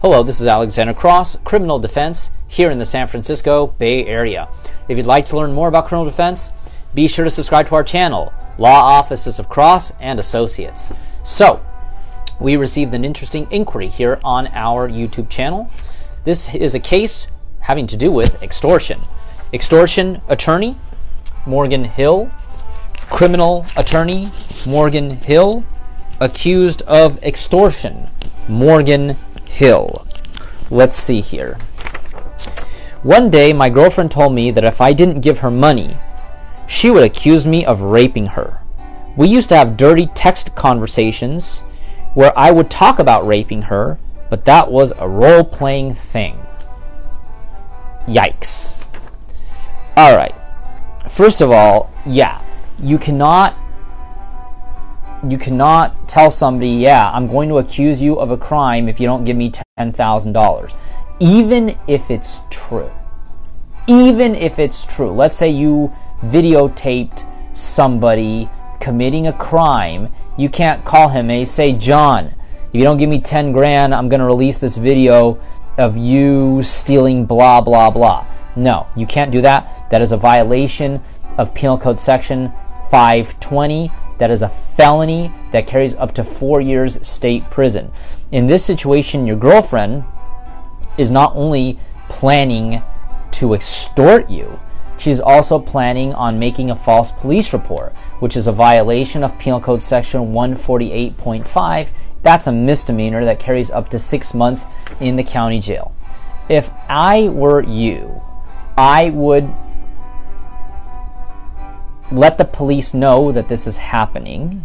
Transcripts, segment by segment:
Hello, this is Alexander Cross, Criminal Defense, here in the San Francisco Bay Area. If you'd like to learn more about criminal defense, be sure to subscribe to our channel, Law Offices of Cross and Associates. So, we received an interesting inquiry here on our YouTube channel. This is a case having to do with extortion. Extortion attorney, Morgan Hill, criminal attorney, Morgan Hill, accused of extortion, Morgan Hill. Let's see here. One day, my girlfriend told me that if I didn't give her money, she would accuse me of raping her. We used to have dirty text conversations where I would talk about raping her, but that was a role playing thing. Yikes. Alright. First of all, yeah, you cannot you cannot tell somebody, yeah, I'm going to accuse you of a crime if you don't give me $10,000. Even if it's true. Even if it's true. Let's say you videotaped somebody committing a crime. You can't call him and say, John, if you don't give me 10 grand, I'm going to release this video of you stealing blah, blah, blah. No, you can't do that. That is a violation of Penal Code Section 520 that is a felony that carries up to four years state prison. In this situation, your girlfriend is not only planning to extort you, she's also planning on making a false police report, which is a violation of Penal Code Section 148.5. That's a misdemeanor that carries up to six months in the county jail. If I were you, I would let the police know that this is happening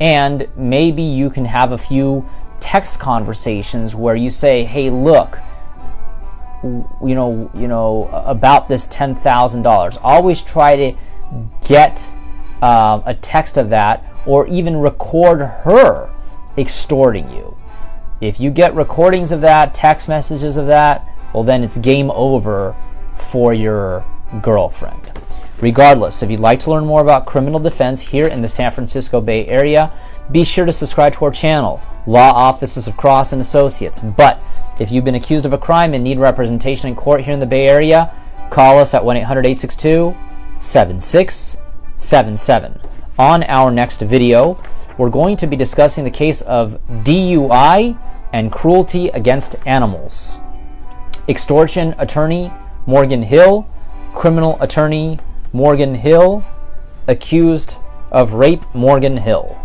and maybe you can have a few text conversations where you say hey look you know you know about this $10,000 always try to get uh, a text of that or even record her extorting you. If you get recordings of that text messages of that well then it's game over for your girlfriend Regardless, if you'd like to learn more about criminal defense here in the San Francisco Bay Area, be sure to subscribe to our channel, Law Offices of Cross and Associates. But if you've been accused of a crime and need representation in court here in the Bay Area, call us at 1 800 862 7677. On our next video, we're going to be discussing the case of DUI and cruelty against animals. Extortion attorney Morgan Hill, criminal attorney Morgan Hill, accused of rape Morgan Hill.